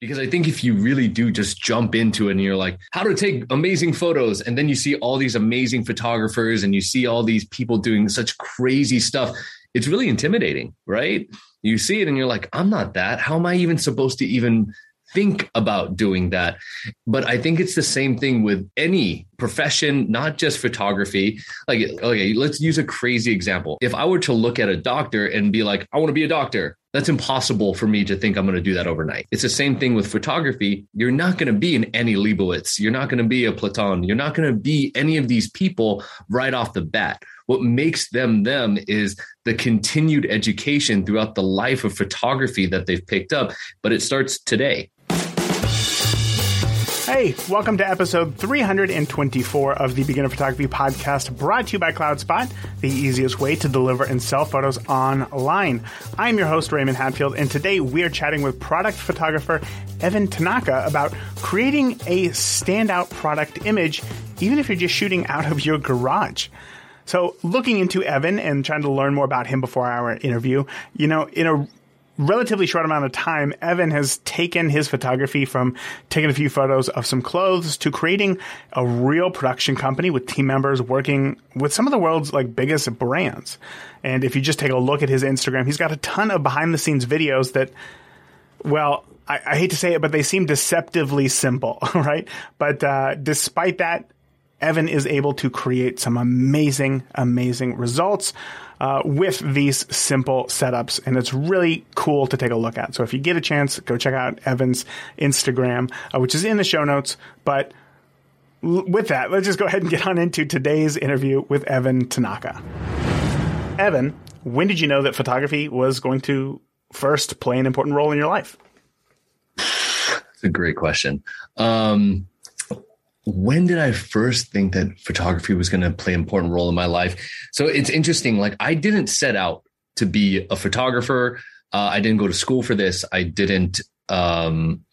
Because I think if you really do just jump into it and you're like, how to take amazing photos, and then you see all these amazing photographers and you see all these people doing such crazy stuff, it's really intimidating, right? You see it and you're like, I'm not that. How am I even supposed to even think about doing that. But I think it's the same thing with any profession, not just photography. Like, okay, let's use a crazy example. If I were to look at a doctor and be like, I want to be a doctor, that's impossible for me to think I'm going to do that overnight. It's the same thing with photography. You're not going to be an Annie Leibovitz. You're not going to be a Platon. You're not going to be any of these people right off the bat. What makes them them is the continued education throughout the life of photography that they've picked up. But it starts today. Hey, welcome to episode 324 of the Beginner Photography Podcast, brought to you by CloudSpot, the easiest way to deliver and sell photos online. I'm your host, Raymond Hatfield, and today we are chatting with product photographer Evan Tanaka about creating a standout product image, even if you're just shooting out of your garage. So, looking into Evan and trying to learn more about him before our interview, you know, in a relatively short amount of time, Evan has taken his photography from taking a few photos of some clothes to creating a real production company with team members working with some of the world's like biggest brands. And if you just take a look at his Instagram, he's got a ton of behind the scenes videos that, well, I, I hate to say it, but they seem deceptively simple, right? But uh, despite that, Evan is able to create some amazing, amazing results uh, with these simple setups. And it's really cool to take a look at. So if you get a chance, go check out Evan's Instagram, uh, which is in the show notes. But l- with that, let's just go ahead and get on into today's interview with Evan Tanaka. Evan, when did you know that photography was going to first play an important role in your life? It's a great question. Um, when did I first think that photography was going to play an important role in my life? So it's interesting. Like I didn't set out to be a photographer. Uh, I didn't go to school for this. I didn't. Um,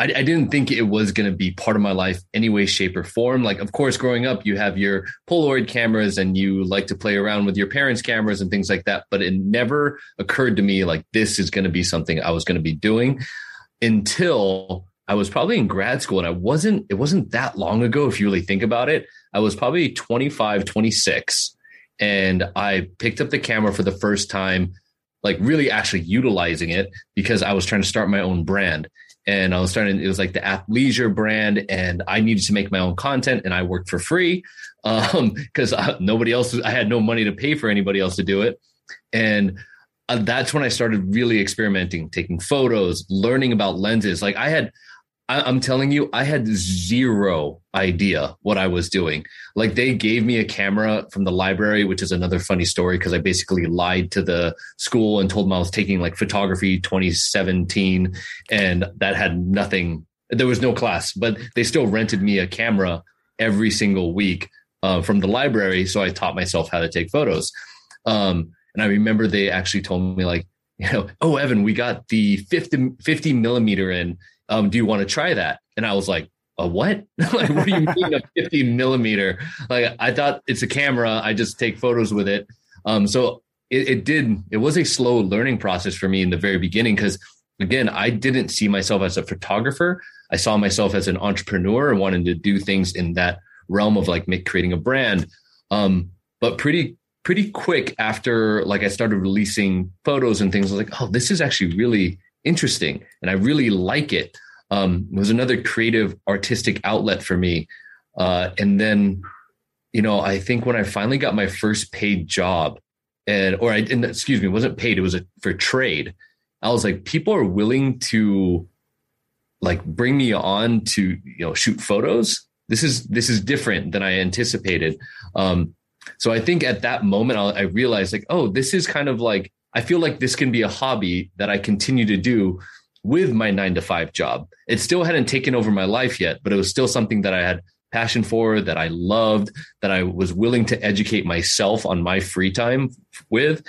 I, I didn't think it was going to be part of my life any way, shape, or form. Like, of course, growing up, you have your Polaroid cameras and you like to play around with your parents' cameras and things like that. But it never occurred to me like this is going to be something I was going to be doing until I was probably in grad school and I wasn't, it wasn't that long ago. If you really think about it, I was probably 25, 26 and I picked up the camera for the first time, like really actually utilizing it because I was trying to start my own brand. And I was starting, it was like the athleisure brand and I needed to make my own content and I worked for free um, because nobody else, I had no money to pay for anybody else to do it. And uh, that's when I started really experimenting, taking photos, learning about lenses. Like I had, I, am telling you, I had zero idea what I was doing. Like they gave me a camera from the library, which is another funny story because I basically lied to the school and told them I was taking like photography 2017 and that had nothing. There was no class, but they still rented me a camera every single week uh, from the library. So I taught myself how to take photos. Um, and I remember they actually told me like, you know, oh, Evan, we got the 50, 50 millimeter in um, do you want to try that? And I was like, a what? like, what do you mean a 50 millimeter? Like, I thought it's a camera. I just take photos with it. Um, so it, it did, it was a slow learning process for me in the very beginning. Cause again, I didn't see myself as a photographer. I saw myself as an entrepreneur and wanting to do things in that realm of like make, creating a brand. Um, but pretty, pretty quick after like I started releasing photos and things, I was like, oh, this is actually really interesting and I really like it. Um, it was another creative artistic outlet for me. Uh, and then, you know, I think when I finally got my first paid job and, or I didn't, excuse me, wasn't paid. It was a, for trade. I was like, people are willing to like bring me on to, you know, shoot photos. This is, this is different than I anticipated. Um, so I think at that moment, I realized like, oh, this is kind of like I feel like this can be a hobby that I continue to do with my nine to five job. It still hadn't taken over my life yet, but it was still something that I had passion for, that I loved, that I was willing to educate myself on my free time with.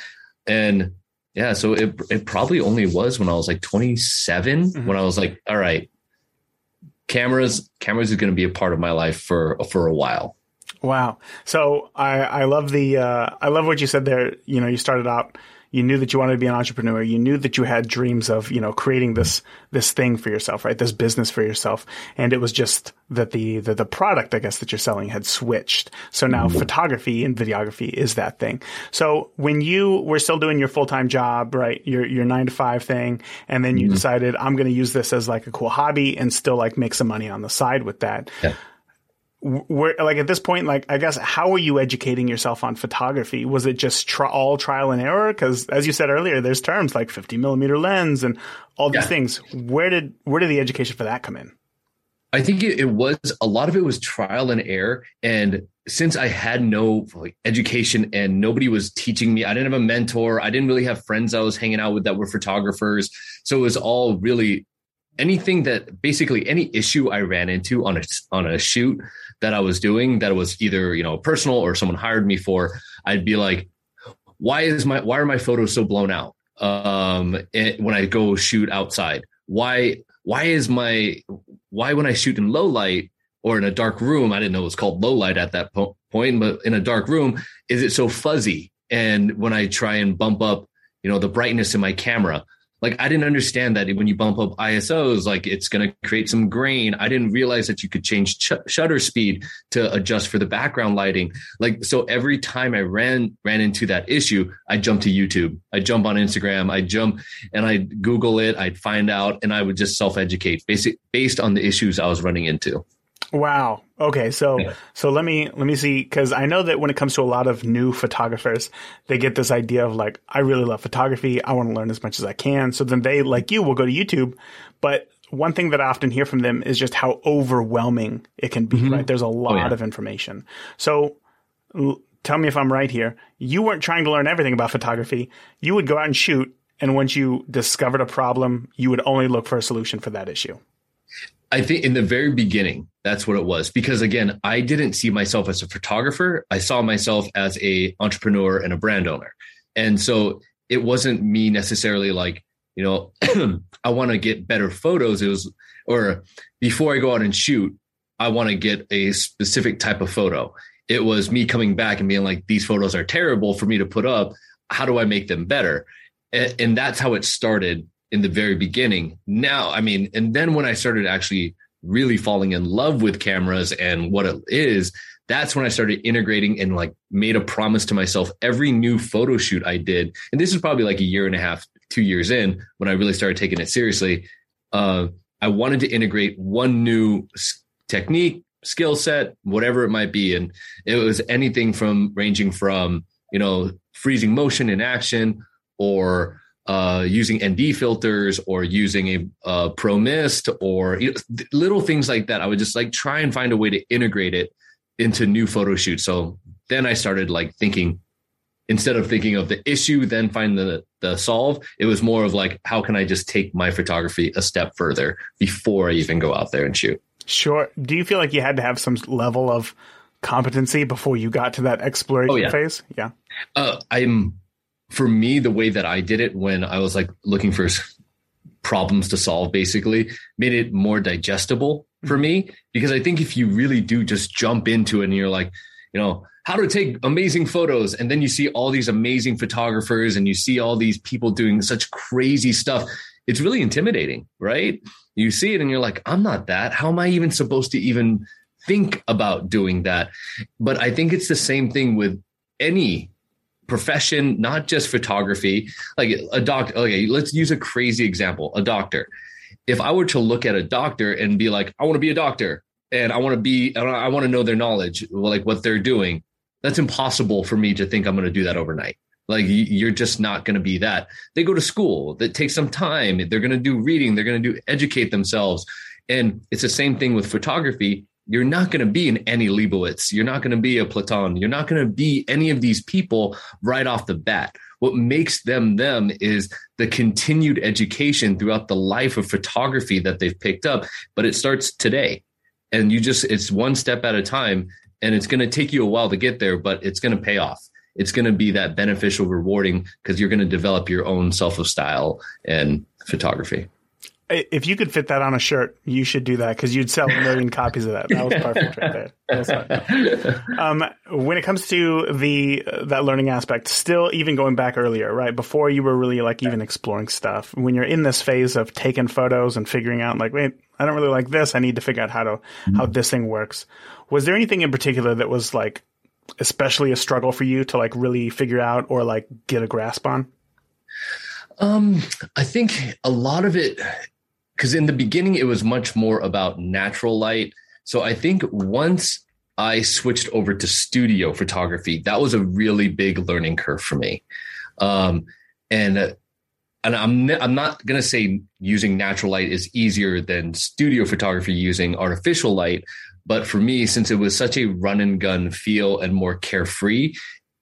And yeah, so it it probably only was when I was like 27 mm-hmm. when I was like, all right, cameras cameras is going to be a part of my life for for a while. Wow. So I I love the uh I love what you said there, you know, you started out you knew that you wanted to be an entrepreneur. You knew that you had dreams of, you know, creating this, this thing for yourself, right? This business for yourself. And it was just that the, the, the product, I guess, that you're selling had switched. So now mm-hmm. photography and videography is that thing. So when you were still doing your full-time job, right? Your, your nine to five thing, and then you mm-hmm. decided I'm going to use this as like a cool hobby and still like make some money on the side with that. Yeah where like at this point like i guess how were you educating yourself on photography? Was it just tri- all trial and error? Because as you said earlier there's terms like 50 millimeter lens and all these yeah. things. Where did where did the education for that come in? I think it, it, was a lot of it was trial and error. And since i had no like, education and nobody was teaching me i didn't have a mentor. I didn't really have friends i was hanging out with that were photographers. So it was all really anything that basically any issue I ran into on a on a shoot that I was doing that was either you know personal or someone hired me for, I'd be like, why is my why are my photos so blown out um, it, when I go shoot outside? Why why is my why when I shoot in low light or in a dark room, I didn't know it was called low light at that po- point, but in a dark room, is it so fuzzy? And when I try and bump up, you know, the brightness in my camera, like I didn't understand that when you bump up ISOs, like it's going to create some grain. I didn't realize that you could change ch- shutter speed to adjust for the background lighting. Like so, every time I ran ran into that issue, I jump to YouTube. I jump on Instagram. I jump and I Google it. I'd find out, and I would just self educate, basic based on the issues I was running into. Wow. Okay. So yeah. so let me let me see because I know that when it comes to a lot of new photographers, they get this idea of like, I really love photography. I want to learn as much as I can. So then they, like you, will go to YouTube. But one thing that I often hear from them is just how overwhelming it can be. Mm-hmm. Right? There's a lot oh, yeah. of information. So. L- tell me if I'm right here. You weren't trying to learn everything about photography. You would go out and shoot, and once you discovered a problem, you would only look for a solution for that issue. I think in the very beginning, that's what it was. Because again, I didn't see myself as a photographer. I saw myself as a entrepreneur and a brand owner. And so it wasn't me necessarily like, you know, I want to get better photos. It was, or before I go out and shoot, I want to get a specific type of photo. It was me coming back and being like, these photos are terrible for me to put up. How do I make them better? And, and that's how it started in the very beginning. Now, I mean, and then when I started actually really falling in love with cameras and what it is, that's when I started integrating and like made a promise to myself every new photo shoot I did. And this is probably like a year and a half, two years in when I really started taking it seriously. Uh, I wanted to integrate one new technique, skill set, whatever it might be. And it was anything from ranging from, you know, freezing motion in action or uh, using ND filters or using a, a Pro Mist or you know, little things like that. I would just like try and find a way to integrate it into new photo shoots. So then I started like thinking instead of thinking of the issue, then find the the solve. It was more of like, how can I just take my photography a step further before I even go out there and shoot? Sure. Do you feel like you had to have some level of competency before you got to that exploration oh, yeah. phase? Yeah. Uh, I'm for me, the way that I did it when I was like looking for problems to solve basically made it more digestible for mm-hmm. me because I think if you really do just jump into it and you're like, you know, how to take amazing photos and then you see all these amazing photographers and you see all these people doing such crazy stuff, it's really intimidating, right? You see it and you're like, I'm not that. How am I even supposed to even think about doing that? But I think it's the same thing with any profession, not just photography. Like a doctor, okay, let's use a crazy example a doctor. If I were to look at a doctor and be like, I want to be a doctor and I want to be, I want to know their knowledge, like what they're doing, that's impossible for me to think I'm going to do that overnight. Like you're just not going to be that. They go to school. That takes some time. They're going to do reading. They're going to do educate themselves. And it's the same thing with photography you're not going to be an Annie Leibovitz. You're not going to be a Platon. You're not going to be any of these people right off the bat. What makes them them is the continued education throughout the life of photography that they've picked up. But it starts today. And you just, it's one step at a time. And it's going to take you a while to get there, but it's going to pay off. It's going to be that beneficial, rewarding because you're going to develop your own self of style and photography. If you could fit that on a shirt, you should do that because you'd sell a million copies of that. That was perfect right there. Um, when it comes to the uh, that learning aspect, still even going back earlier, right before you were really like even exploring stuff. When you're in this phase of taking photos and figuring out, like, wait, I don't really like this. I need to figure out how to mm-hmm. how this thing works. Was there anything in particular that was like especially a struggle for you to like really figure out or like get a grasp on? Um, I think a lot of it, because in the beginning it was much more about natural light. So I think once I switched over to studio photography, that was a really big learning curve for me. Um, and uh, and I'm I'm not gonna say using natural light is easier than studio photography using artificial light, but for me, since it was such a run and gun feel and more carefree,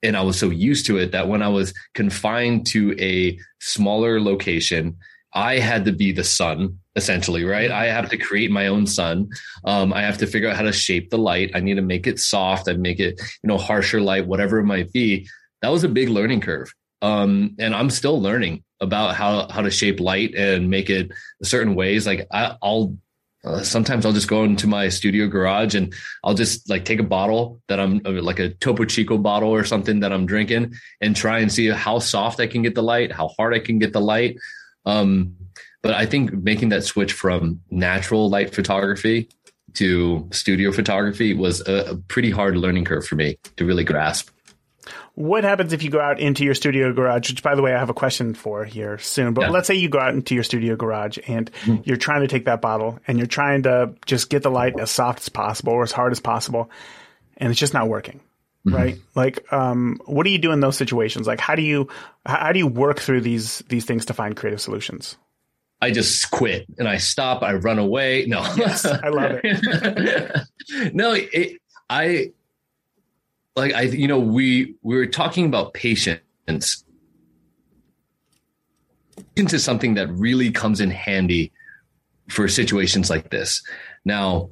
and I was so used to it that when I was confined to a smaller location, I had to be the sun essentially, right? I have to create my own sun. Um, I have to figure out how to shape the light. I need to make it soft. I make it, you know, harsher light, whatever it might be. That was a big learning curve. Um, and I'm still learning about how how to shape light and make it certain ways. Like I, I'll uh, sometimes I'll just go into my studio garage and I'll just like take a bottle that I'm uh, like a Topo Chico bottle or something that I'm drinking and try and see how soft I can get the light, how hard I can get the light. Um, but I think making that switch from natural light photography to studio photography was a, a pretty hard learning curve for me to really grasp. What happens if you go out into your studio garage? Which, by the way, I have a question for here soon. But yeah. let's say you go out into your studio garage and mm-hmm. you're trying to take that bottle and you're trying to just get the light as soft as possible or as hard as possible, and it's just not working. Mm-hmm. Right? Like, um, what do you do in those situations? Like, how do you how do you work through these these things to find creative solutions? I just quit and I stop. I run away. No, yes, I love it. no, it, I like I, you know, we we were talking about patience. Patience is something that really comes in handy for situations like this. Now,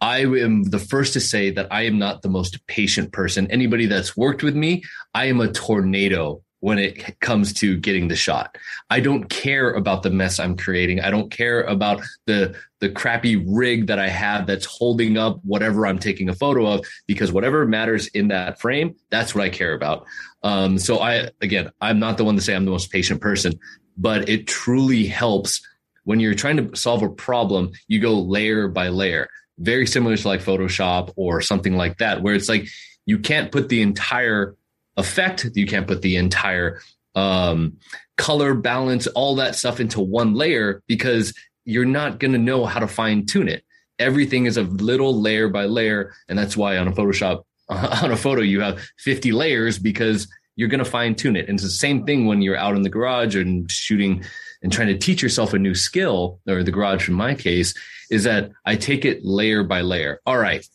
I am the first to say that I am not the most patient person. Anybody that's worked with me, I am a tornado when it comes to getting the shot. I don't care about the mess I'm creating. I don't care about the the crappy rig that I have that's holding up whatever I'm taking a photo of because whatever matters in that frame, that's what I care about. Um, so I again, I'm not the one to say I'm the most patient person, but it truly helps when you're trying to solve a problem, you go layer by layer. Very similar to like Photoshop or something like that, where it's like you can't put the entire effect. You can't put the entire um, color balance, all that stuff into one layer because you're not going to know how to fine tune it. Everything is a little layer by layer. And that's why on a Photoshop, on a photo, you have 50 layers because you're going to fine tune it. And it's the same thing when you're out in the garage and shooting and trying to teach yourself a new skill, or the garage in my case, is that I take it layer by layer. All right,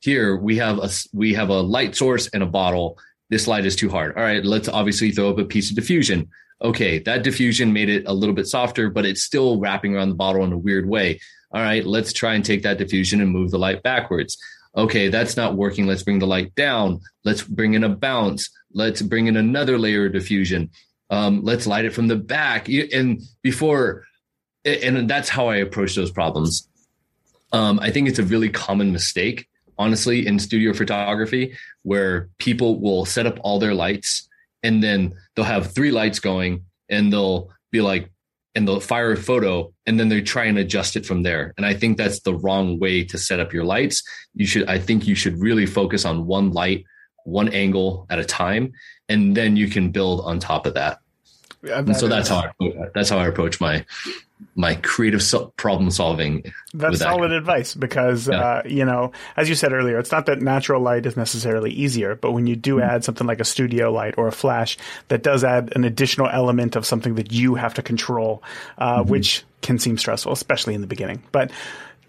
here we have a we have a light source and a bottle this light is too hard. All right, let's obviously throw up a piece of diffusion. Okay, that diffusion made it a little bit softer, but it's still wrapping around the bottle in a weird way. All right, let's try and take that diffusion and move the light backwards. Okay, that's not working. Let's bring the light down. Let's bring in a bounce. Let's bring in another layer of diffusion. Um, let's light it from the back. And before, and that's how I approach those problems. Um, I think it's a really common mistake honestly in studio photography where people will set up all their lights and then they'll have three lights going and they'll be like and they'll fire a photo and then they try and adjust it from there. And i think that's the wrong way to set up your lights. You should i think you should really focus on one light one angle at a time and then you can build on top of that. And so that's how I, that's how I approach my my creative so- problem solving. That's solid that. advice because yeah. uh, you know, as you said earlier, it's not that natural light is necessarily easier, but when you do mm-hmm. add something like a studio light or a flash, that does add an additional element of something that you have to control, uh, mm-hmm. which can seem stressful, especially in the beginning. But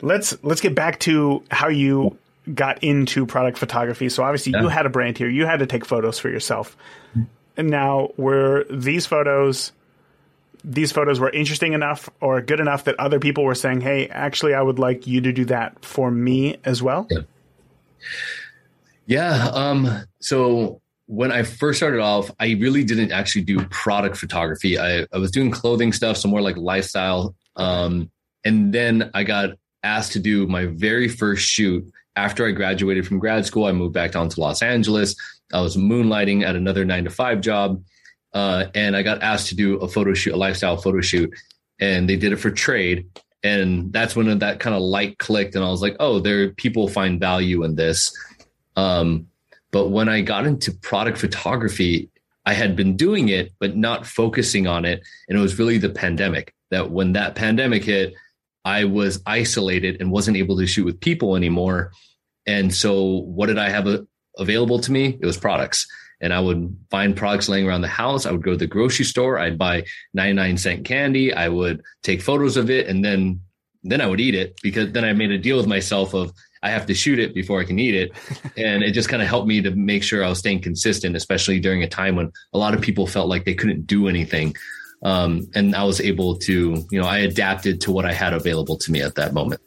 let's let's get back to how you got into product photography. So obviously, yeah. you had a brand here. You had to take photos for yourself. Mm-hmm. And now, were these photos? These photos were interesting enough or good enough that other people were saying, "Hey, actually, I would like you to do that for me as well." Yeah. Yeah. Um, so when I first started off, I really didn't actually do product photography. I, I was doing clothing stuff, so more like lifestyle Um, and then I got asked to do my very first shoot after I graduated from grad school. I moved back down to Los Angeles. I was moonlighting at another nine to five job. Uh, and I got asked to do a photo shoot, a lifestyle photo shoot. And they did it for trade. And that's when that kind of light clicked. And I was like, oh, there people find value in this. Um, but when I got into product photography, I had been doing it, but not focusing on it. And it was really the pandemic that when that pandemic hit, I was isolated and wasn't able to shoot with people anymore. And so, what did I have a, available to me? It was products. And I would find products laying around the house. I would go to the grocery store. I'd buy 99 cent candy. I would take photos of it and then then I would eat it because then I made a deal with myself of I have to shoot it before I can eat it. And it just kind of helped me to make sure I was staying consistent, especially during a time when a lot of people felt like they couldn't do anything. Um, and I was able to, you know, I adapted to what I had available to me at that moment.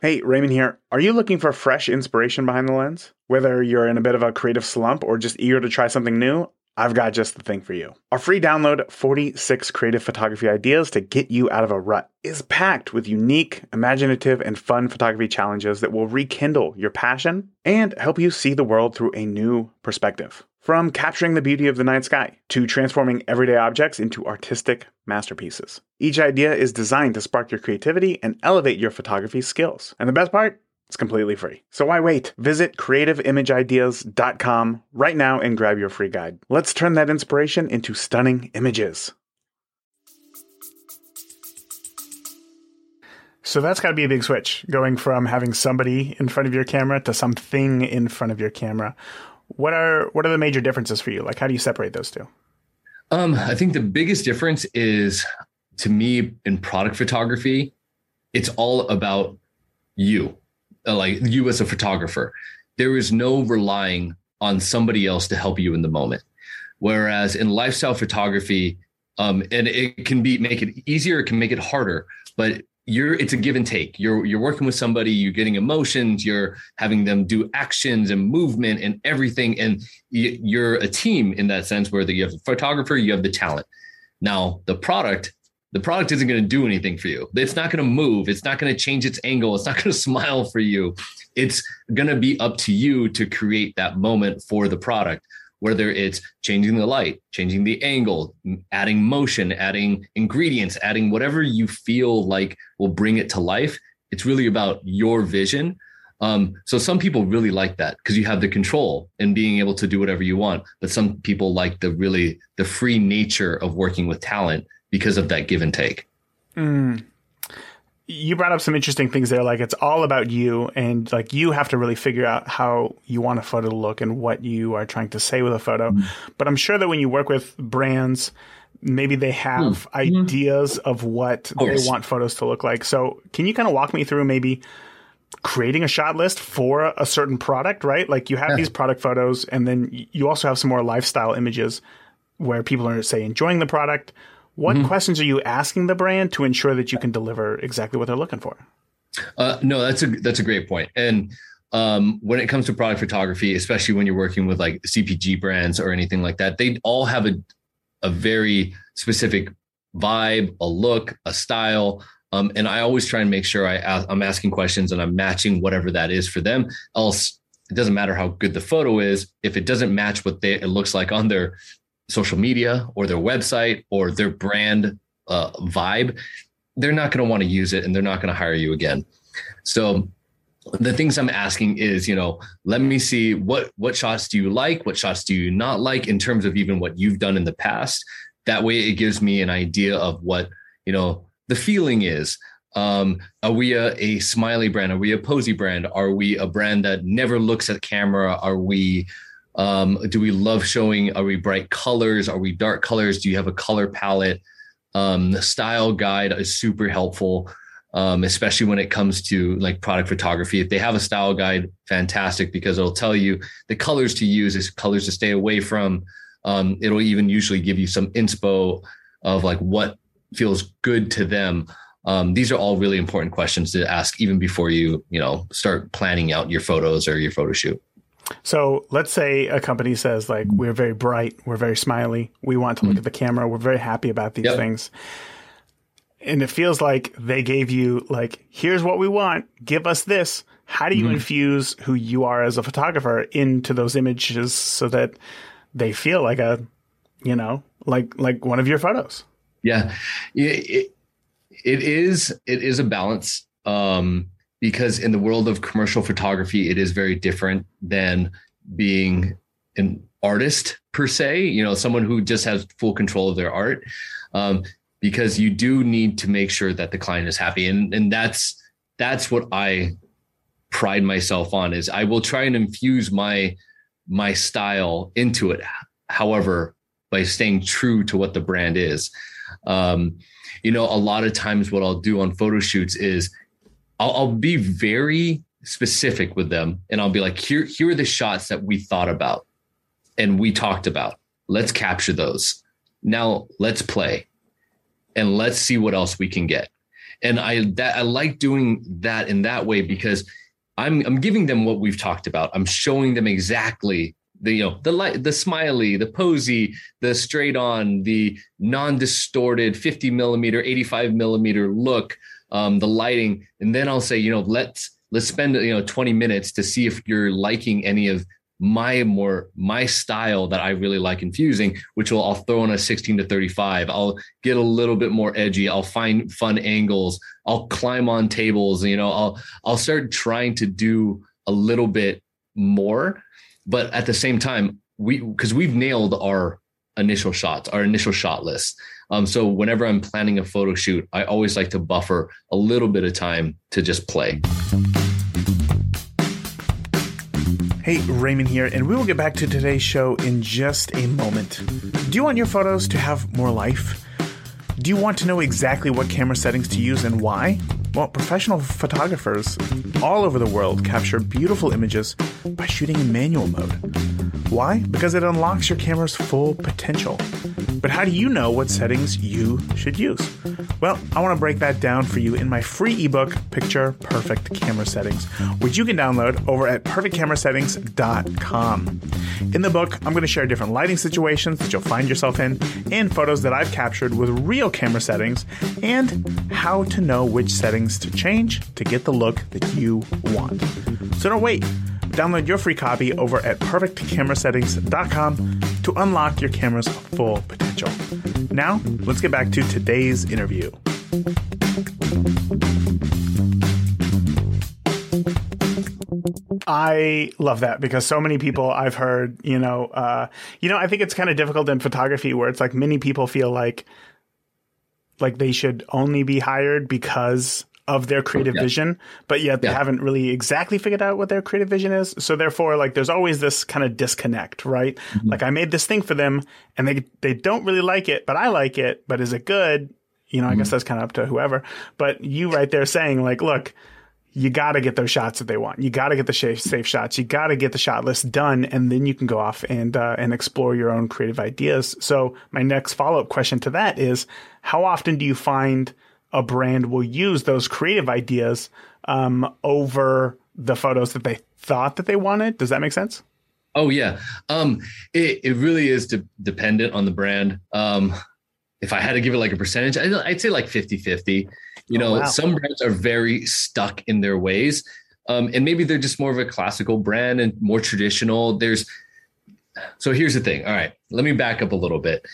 Hey, Raymond here. Are you looking for fresh inspiration behind the lens? Whether you're in a bit of a creative slump or just eager to try something new, I've got just the thing for you. Our free download, 46 Creative Photography Ideas to Get You Out of a Rut, is packed with unique, imaginative, and fun photography challenges that will rekindle your passion and help you see the world through a new perspective. From capturing the beauty of the night sky to transforming everyday objects into artistic masterpieces. Each idea is designed to spark your creativity and elevate your photography skills. And the best part? It's completely free. So why wait? Visit creativeimageIdeas.com right now and grab your free guide. Let's turn that inspiration into stunning images. So that's got to be a big switch going from having somebody in front of your camera to something in front of your camera. What are what are the major differences for you? Like how do you separate those two? Um, I think the biggest difference is to me in product photography, it's all about you uh, like you as a photographer. There is no relying on somebody else to help you in the moment. Whereas in lifestyle photography, um, and it can be make it easier, it can make it harder, but you're it's a give and take. You're you're working with somebody, you're getting emotions, you're having them do actions and movement and everything, and you're a team in that sense where you have a photographer, you have the talent. Now the product the product isn't going to do anything for you. It's not going to move. It's not going to change its angle. It's not going to smile for you. It's going to be up to you to create that moment for the product, whether it's changing the light, changing the angle, adding motion, adding ingredients, adding whatever you feel like will bring it to life. It's really about your vision. Um, so some people really like that because you have the control and being able to do whatever you want. But some people like the really the free nature of working with talent because of that give and take. Mm. You brought up some interesting things there. Like it's all about you, and like you have to really figure out how you want a photo to look and what you are trying to say with a photo. Mm. But I'm sure that when you work with brands, maybe they have mm. ideas of what they want photos to look like. So can you kind of walk me through maybe? creating a shot list for a certain product, right? Like you have yeah. these product photos and then you also have some more lifestyle images where people are say enjoying the product what mm-hmm. questions are you asking the brand to ensure that you can deliver exactly what they're looking for? Uh, no, that's a that's a great point. And um, when it comes to product photography, especially when you're working with like CPG brands or anything like that, they all have a a very specific vibe, a look, a style. Um, and I always try and make sure I I'm asking questions and I'm matching whatever that is for them. Else, it doesn't matter how good the photo is if it doesn't match what they, it looks like on their social media or their website or their brand uh, vibe, they're not going to want to use it and they're not going to hire you again. So the things I'm asking is, you know, let me see what what shots do you like, what shots do you not like in terms of even what you've done in the past. That way, it gives me an idea of what you know the feeling is. Um, are we a, a smiley brand? Are we a posy brand? Are we a brand that never looks at camera? Are we um, do we love showing? Are we bright colors? Are we dark colors? Do you have a color palette? Um, the style guide is super helpful, um, especially when it comes to like product photography. If they have a style guide, fantastic because it'll tell you the colors to use, is colors to stay away from. Um, it'll even usually give you some inspo of like what feels good to them. Um, these are all really important questions to ask even before you, you know, start planning out your photos or your photo shoot. So let's say a company says like we're very bright, we're very smiley, we want to look mm-hmm. at the camera, we're very happy about these yep. things. And it feels like they gave you like here's what we want, give us this. How do you mm-hmm. infuse who you are as a photographer into those images so that they feel like a you know, like like one of your photos? Yeah. It, it is it is a balance. Um because in the world of commercial photography, it is very different than being an artist per se, you know, someone who just has full control of their art. Um, because you do need to make sure that the client is happy. And, and that's, that's what I pride myself on is I will try and infuse my, my style into it. However, by staying true to what the brand is. Um, you know, a lot of times what I'll do on photo shoots is I'll, I'll be very specific with them and I'll be like, here, here are the shots that we thought about and we talked about. Let's capture those. Now let's play and let's see what else we can get. And I that I like doing that in that way because I'm I'm giving them what we've talked about. I'm showing them exactly the you know the light the smiley the posy the straight on the non-distorted 50 millimeter 85 millimeter look um, the lighting, and then I'll say, you know, let's let's spend you know 20 minutes to see if you're liking any of my more my style that I really like infusing, which will I'll throw in a 16 to 35. I'll get a little bit more edgy. I'll find fun angles. I'll climb on tables. You know, I'll I'll start trying to do a little bit more, but at the same time, we because we've nailed our initial shots, our initial shot list. Um, so whenever I'm planning a photo shoot, I always like to buffer a little bit of time to just play. Hey, Raymond here, and we will get back to today's show in just a moment. Do you want your photos to have more life? Do you want to know exactly what camera settings to use and why? Well, professional photographers all over the world capture beautiful images by shooting in manual mode. Why? Because it unlocks your camera's full potential. But how do you know what settings you should use? Well, I want to break that down for you in my free ebook, Picture Perfect Camera Settings, which you can download over at perfectcamerasettings.com. In the book, I'm going to share different lighting situations that you'll find yourself in and photos that I've captured with real camera settings and how to know which settings to change to get the look that you want. So don't wait. Download your free copy over at perfectcamerasettings.com to unlock your camera's full potential. Now, let's get back to today's interview. I love that because so many people I've heard, you know, uh, you know, I think it's kind of difficult in photography where it's like many people feel like like they should only be hired because of their creative yeah. vision, but yet they yeah. haven't really exactly figured out what their creative vision is. So therefore, like there's always this kind of disconnect, right? Mm-hmm. Like I made this thing for them and they they don't really like it, but I like it. But is it good? You know, I mm-hmm. guess that's kind of up to whoever. But you right there saying like, look, you got to get those shots that they want. You got to get the safe, safe shots. You got to get the shot list done, and then you can go off and uh, and explore your own creative ideas. So my next follow up question to that is, how often do you find a brand will use those creative ideas um, over the photos that they thought that they wanted. Does that make sense? Oh yeah, um, it it really is de- dependent on the brand. Um, if I had to give it like a percentage, I'd say like 50-50. You oh, know, wow. some brands are very stuck in their ways. Um, and maybe they're just more of a classical brand and more traditional. There's so here's the thing. All right, let me back up a little bit.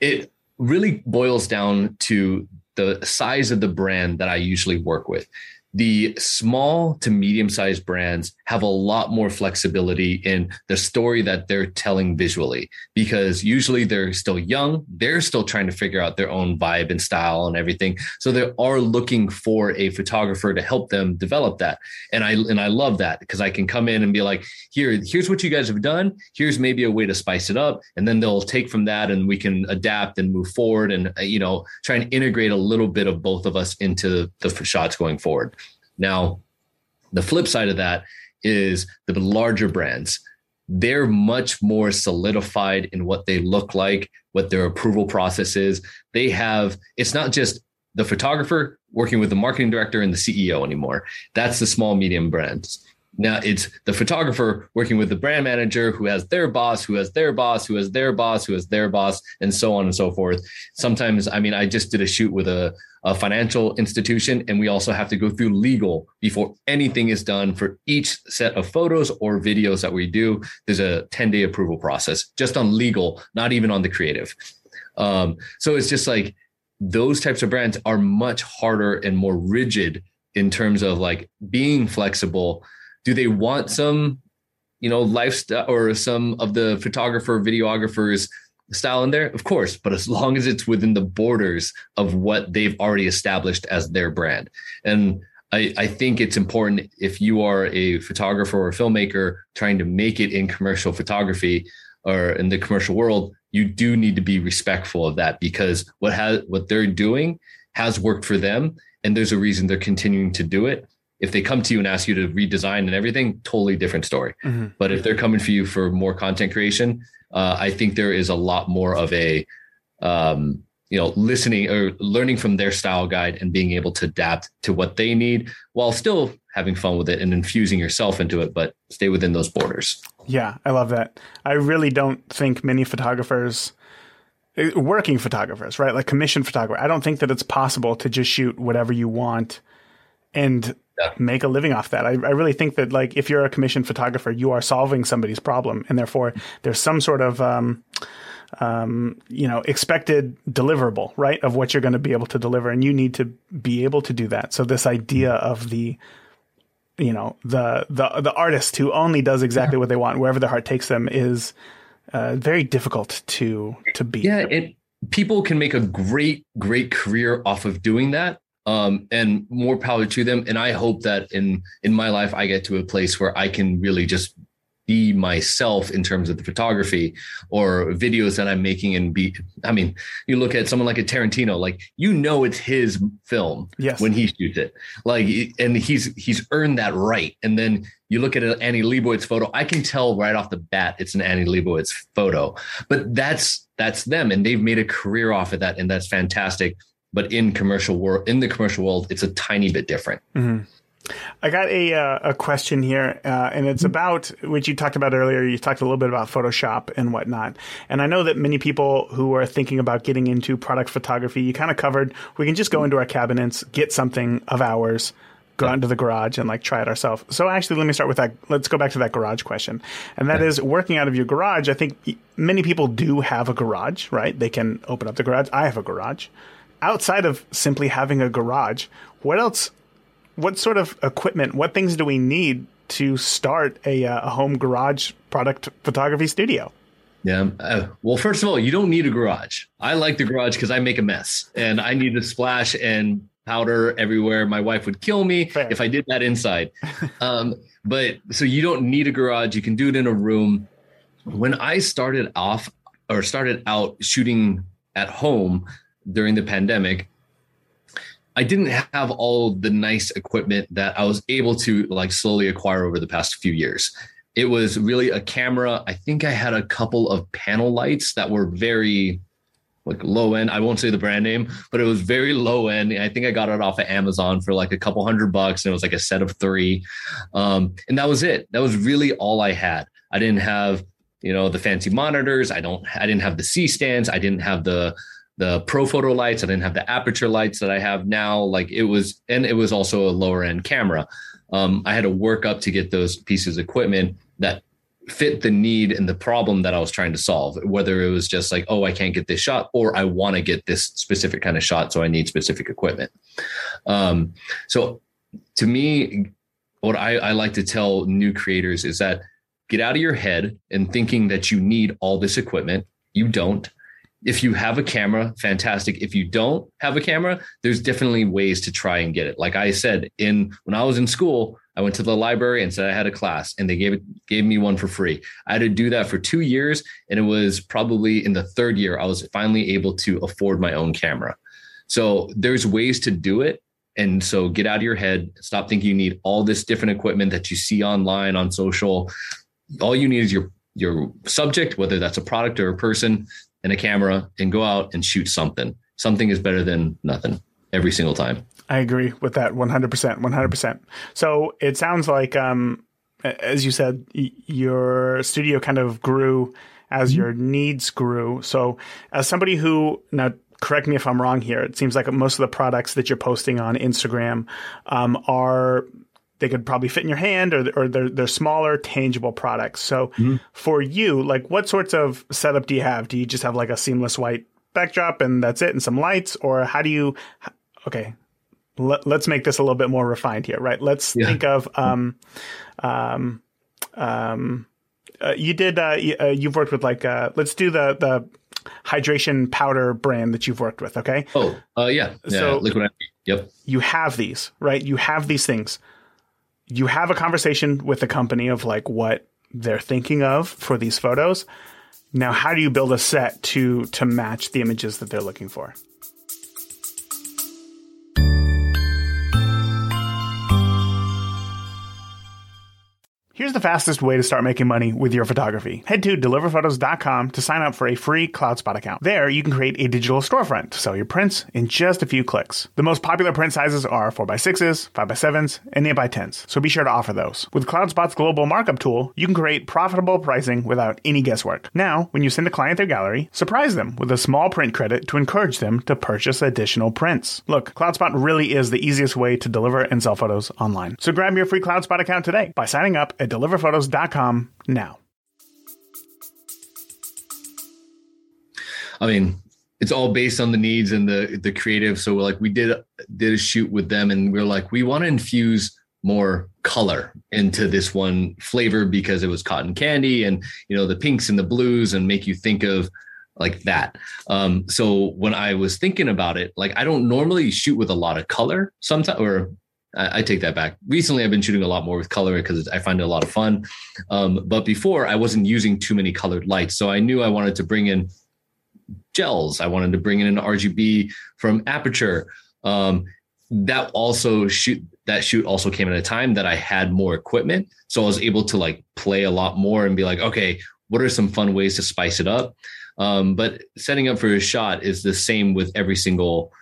It really boils down to the size of the brand that I usually work with the small to medium sized brands have a lot more flexibility in the story that they're telling visually because usually they're still young they're still trying to figure out their own vibe and style and everything. So they are looking for a photographer to help them develop that. And i and i love that because i can come in and be like here here's what you guys have done. Here's maybe a way to spice it up. And then they'll take from that and we can adapt and move forward and uh, you know try and integrate a little bit of both of us into the shots going forward now, the flip side of that is the larger brands. They're much more solidified in what they look like, what their approval process is. They have, it's not just the photographer working with the marketing director and the CEO anymore. That's the small, medium brands. Now it's the photographer working with the brand manager who has their boss, who has their boss, who has their boss, who has their boss, and so on and so forth. Sometimes, I mean, I just did a shoot with a, a financial institution, and we also have to go through legal before anything is done for each set of photos or videos that we do. There's a 10 day approval process just on legal, not even on the creative. Um, so it's just like those types of brands are much harder and more rigid in terms of like being flexible do they want some you know lifestyle or some of the photographer videographers style in there? Of course but as long as it's within the borders of what they've already established as their brand. And I, I think it's important if you are a photographer or a filmmaker trying to make it in commercial photography or in the commercial world you do need to be respectful of that because what has what they're doing has worked for them and there's a reason they're continuing to do it if they come to you and ask you to redesign and everything, totally different story. Mm-hmm. But if they're coming for you for more content creation, uh, I think there is a lot more of a, um, you know, listening or learning from their style guide and being able to adapt to what they need while still having fun with it and infusing yourself into it, but stay within those borders. Yeah, I love that. I really don't think many photographers eh, working photographers, right? Like commission photographer. I don't think that it's possible to just shoot whatever you want and yeah. make a living off that. I, I really think that like if you're a commissioned photographer, you are solving somebody's problem, and therefore there's some sort of um, um, you know expected deliverable, right, of what you're going to be able to deliver, and you need to be able to do that. So this idea of the you know the the the artist who only does exactly what they want wherever their heart takes them is uh, very difficult to to beat. Yeah, it people can make a great great career off of doing that um, and more power to them. And I hope that in in my life, I get to a place where I can really just be myself in terms of the photography or videos that I'm making and be I mean you look at someone like a Tarantino like you know it's his film yes. when he shoots it like and he's he's earned that right and then you look at an Annie Leibovitz photo I can tell right off the bat it's an Annie Leibovitz photo but that's that's them and they've made a career off of that and that's fantastic but in commercial world in the commercial world it's a tiny bit different mm-hmm. I got a uh, a question here, uh, and it's about which you talked about earlier. You talked a little bit about Photoshop and whatnot, and I know that many people who are thinking about getting into product photography, you kind of covered. We can just go into our cabinets, get something of ours, go out into the garage and like try it ourselves. So actually, let me start with that. Let's go back to that garage question, and that is working out of your garage. I think many people do have a garage, right? They can open up the garage. I have a garage outside of simply having a garage, what else? What sort of equipment? What things do we need to start a, uh, a home garage product photography studio? Yeah. Uh, well, first of all, you don't need a garage. I like the garage because I make a mess and I need to splash and powder everywhere. My wife would kill me Fair. if I did that inside. um, but so you don't need a garage. You can do it in a room. When I started off or started out shooting at home, during the pandemic, I didn't have all the nice equipment that I was able to like slowly acquire over the past few years. It was really a camera. I think I had a couple of panel lights that were very like low end. I won't say the brand name, but it was very low end. I think I got it off of Amazon for like a couple hundred bucks, and it was like a set of three. Um, and that was it. That was really all I had. I didn't have, you know, the fancy monitors. I don't. I didn't have the C stands. I didn't have the the Profoto lights. I didn't have the Aputure lights that I have now. Like it was, and it was also a lower end camera. Um, I had to work up to get those pieces of equipment that fit the need and the problem that I was trying to solve. Whether it was just like, oh, I can't get this shot, or I want to get this specific kind of shot, so I need specific equipment. Um, so, to me, what I, I like to tell new creators is that get out of your head and thinking that you need all this equipment. You don't if you have a camera, fantastic. If you don't have a camera, there's definitely ways to try and get it. Like I said, in when I was in school, I went to the library and said I had a class, and they gave it gave me one for free. I had to do that for two years, and it was probably in the third year I was finally able to afford my own camera. So there's ways to do it. And so get out of your head, stop thinking you need all this different equipment that you see online on social. All you need is your your subject, whether that's a product or a person, and a camera and go out and shoot something. Something is better than nothing every single time. I agree with that 100%. 100%. So it sounds like um, as you said, your studio kind of grew as mm-hmm. your needs grew. So, as somebody who now correct me if I'm wrong here. It seems like most of the products that you're posting on Instagram um, are they could probably fit in your hand or, or they're, they're smaller tangible products. So mm-hmm. for you like what sorts of setup do you have? Do you just have like a seamless white backdrop and that's it and some lights? Or how do you okay let, us make this a little bit more refined here right? Let's yeah. think of um um um uh, you did uh, you, uh, you've worked with like uh, let's do the the hydration powder brand that you've worked with okay? Oh uh yeah, yeah so liquid yep. you have these right? You have these things you have a conversation with the company of like what they're thinking of for these photos. Now, how do you build a set to to match the images that they're looking for? Here's the fastest way to start making money with your photography. Head to deliverphotos.com to sign up for a free CloudSpot account. There, you can create a digital storefront to sell your prints in just a few clicks. The most popular print sizes are 4x6s, 5x7s, and 8x10s, so be sure to offer those. With CloudSpot's global markup tool, you can create profitable pricing without any guesswork. Now, when you send a client their gallery, surprise them with a small print credit to encourage them to purchase additional prints. Look, CloudSpot really is the easiest way to deliver and sell photos online. So grab your free CloudSpot account today by signing up at deliverphotos.com now. I mean, it's all based on the needs and the the creative. So like we did did a shoot with them and we are like, we want to infuse more color into this one flavor because it was cotton candy and you know the pinks and the blues and make you think of like that. Um, so when I was thinking about it, like I don't normally shoot with a lot of color sometimes, or I, take that back. Recently, I've been shooting a lot more with color because I find it a lot of fun. Um, but before, I wasn't using too many colored lights, so I knew I wanted to bring in gels. I wanted to bring in an RGB from Aputure. Um, that also shoot that shoot also came at a time that I had more equipment, so I was able to like play a lot more and be like, okay, what are some fun ways to spice it up? Um, but setting up for a shot is the same with every single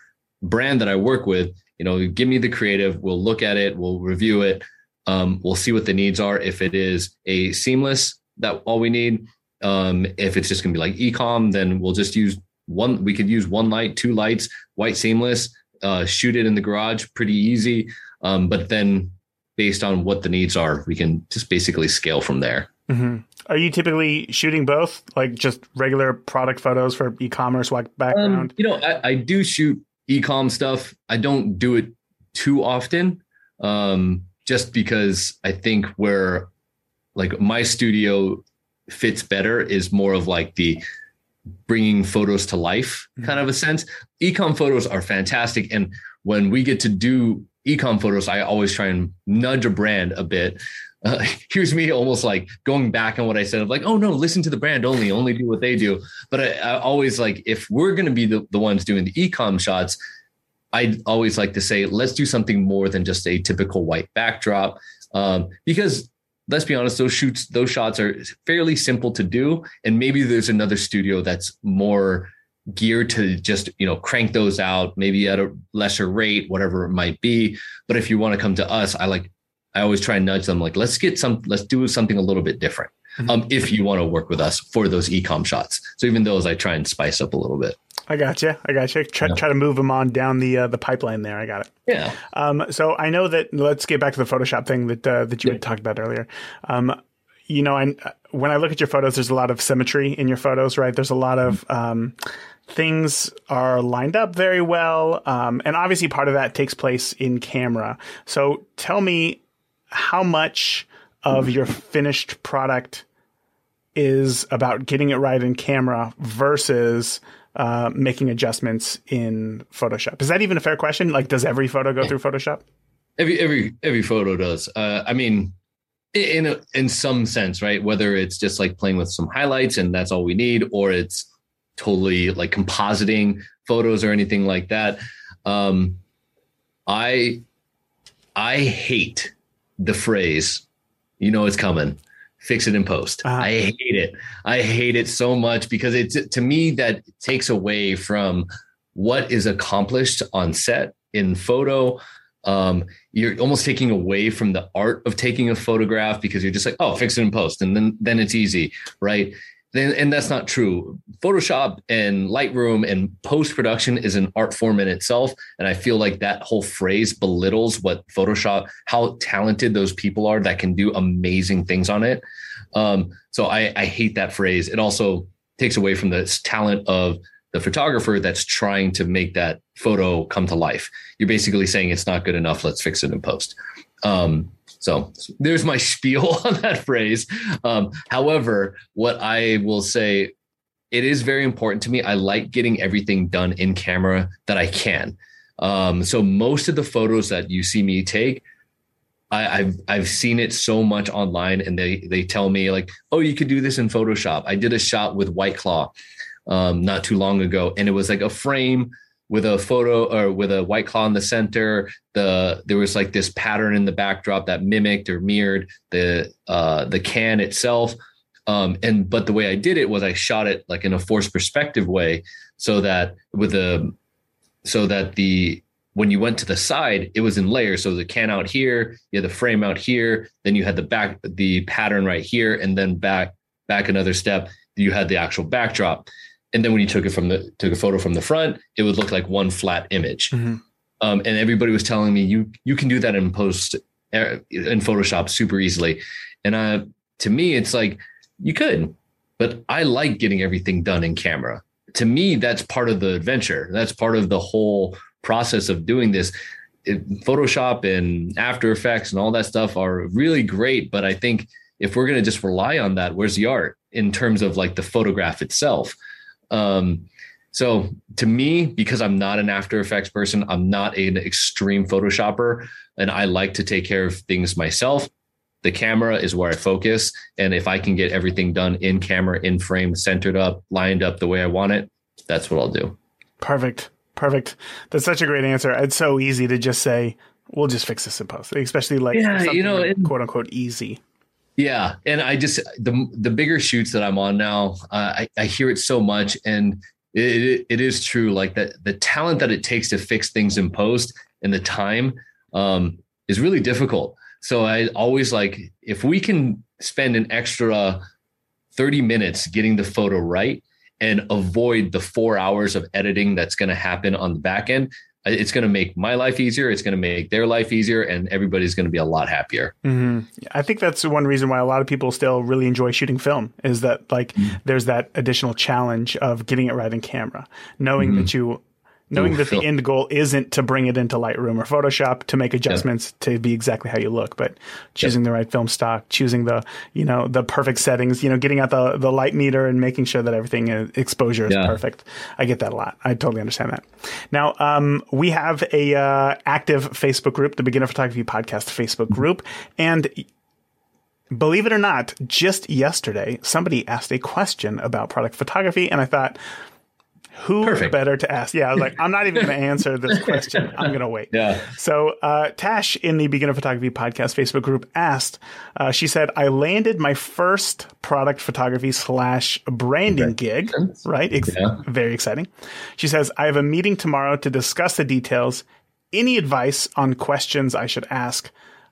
brand that I work with you know, give me the creative. We'll look at it. We'll review it. Um, we'll see what the needs are. If it is a seamless, that all we need. Um, if it's just going to be like ecom, then we'll just use one. We could use one light, two lights, white seamless. Uh, shoot it in the garage, pretty easy. Um, but then, based on what the needs are, we can just basically scale from there. Mm-hmm. Are you typically shooting both, like just regular product photos for e-commerce background? Um, you know, I, I, do shoot ecom stuff. I don't do it too often, um, just because I think where like my studio fits better is more of like the bringing photos to life mm-hmm. kind of a sense. Ecom photos are fantastic, and when we get to do ecom photos, I always try and nudge a brand a bit uh, here's me almost like going back on what I said of like, oh no, listen to the brand only, only do what they do. But I, I always like, if we're going to be the, the ones doing the ecom shots, I'd always like to say, let's do something more than just a typical white backdrop. Um, because let's be honest, those shoots, those shots are fairly simple to do. And maybe there's another studio that's more geared to just, you know, crank those out, maybe at a lesser rate, whatever it might be. But if you want to come to us, I like I always try and nudge them like, let's get some, let's do something a little bit different. Mm-hmm. Um, if you want to work with us for those ecom shots. So even those, I try and spice up a little bit. I got you. I got you. Try, yeah. try to move them on down the uh, the pipeline there. I got it. Yeah. Um, so I know that. Let's get back to the Photoshop thing that uh, that you yeah. had talked about earlier. Um, you know, I, when I look at your photos, there's a lot of symmetry in your photos, right? There's a lot of um, things are lined up very well, um, and obviously part of that takes place in camera. So tell me how much of your finished product is about getting it right in camera versus uh, making adjustments in Photoshop. Is that even a fair question? Like, does every photo go through Photoshop? Every every every photo does. Uh, I mean, in a, in some sense, right? Whether it's just like playing with some highlights and that's all we need, or it's totally like compositing photos or anything like that. Um, I I hate the phrase, you know it's coming, fix it in post. Uh-huh. I hate it. I hate it so much because it's to me that takes away from what is accomplished on set in photo. um, you're almost taking away from the art of taking a photograph because you're just like, oh, fix it in post, and then then it's easy, right? Then and that's not true. Photoshop and Lightroom and post production is an art form in itself, and I feel like that whole phrase belittles what Photoshop, how talented those people are that can do amazing things on it. Um, so I, I hate that phrase. It also takes away from the talent of the photographer that's trying to make that photo come to life. You're basically saying it's not good enough. Let's fix it in post. Um, so there's my spiel on that phrase. Um, however, what I will say, it is very important to me. I like getting everything done in camera that I can. Um, so most of the photos that you see me take, I, have I've seen it so much online, and they they tell me like, oh, you could do this in Photoshop. I did a shot with White Claw um, not too long ago, and it was like a frame with a photo or with a white claw in the center. The there was like this pattern in the backdrop that mimicked or mirrored the uh, the can itself. Um, and but the way I did it was I shot it like in a forced perspective way, so that with a so that the when you went to the side, it was in layers. So the can out here, you had the frame out here, then you had the back the pattern right here, and then back back another step, you had the actual backdrop and then when you took it from the took a photo from the front, it would look like one flat image. Mm-hmm. Um, and everybody was telling me you you can do that in post er, in Photoshop super easily. And uh, to me, it's like you could, but I like getting everything done in camera. To me, that's part of the adventure. That's part of the whole process of doing this. It, Photoshop and After Effects and all that stuff are really great, but I think if we're going to just rely on that, where's the art in terms of like the photograph itself? Um, so to me, because I'm not an After Effects person, I'm not an extreme Photoshopper, and I like to take care of things myself. The camera is where I focus. And if I can get everything done in camera, in frame, centered up, lined up the way I want it, that's what I'll do. Perfect. Perfect. That's such a great answer. It's so easy to just say, we'll just fix this in post, especially like yeah, you know, it, quote unquote easy. Yeah, and I just the the bigger shoots that I'm on now, uh, I I hear it so much, and it it is true. Like that, the talent that it takes to fix things in post and the time um, is really difficult. So I always like if we can spend an extra 30 minutes getting the photo right and avoid the four hours of editing that's going to happen on the back end it's going to make my life easier. It's going to make their life easier, and everybody's going to be a lot happier. Mm-hmm. I think that's one reason why a lot of people still really enjoy shooting film is that like mm-hmm. there's that additional challenge of getting it right in camera, knowing mm-hmm. that you knowing Ooh, that the end goal isn't to bring it into Lightroom or Photoshop to make adjustments yep. to be exactly how you look, but choosing yep. the right film stock, choosing the you know the perfect settings, you know, getting out the the light meter and making sure that everything is, exposure is yeah. perfect. I get that a lot. I totally understand that. Now, um, we have a uh, active Facebook group, the Beginner Photography Podcast Facebook group, and believe it or not, just yesterday somebody asked a question about product photography, and I thought who Perfect. better to ask? Yeah, I was like, I'm not even going to answer this question. I'm going to wait. Yeah. So uh, Tash in the Beginner Photography Podcast Facebook group asked, uh, she said, I landed my first product photography slash branding gig, right? Ex- yeah. Very exciting. She says, I have a meeting tomorrow to discuss the details. Any advice on questions I should ask?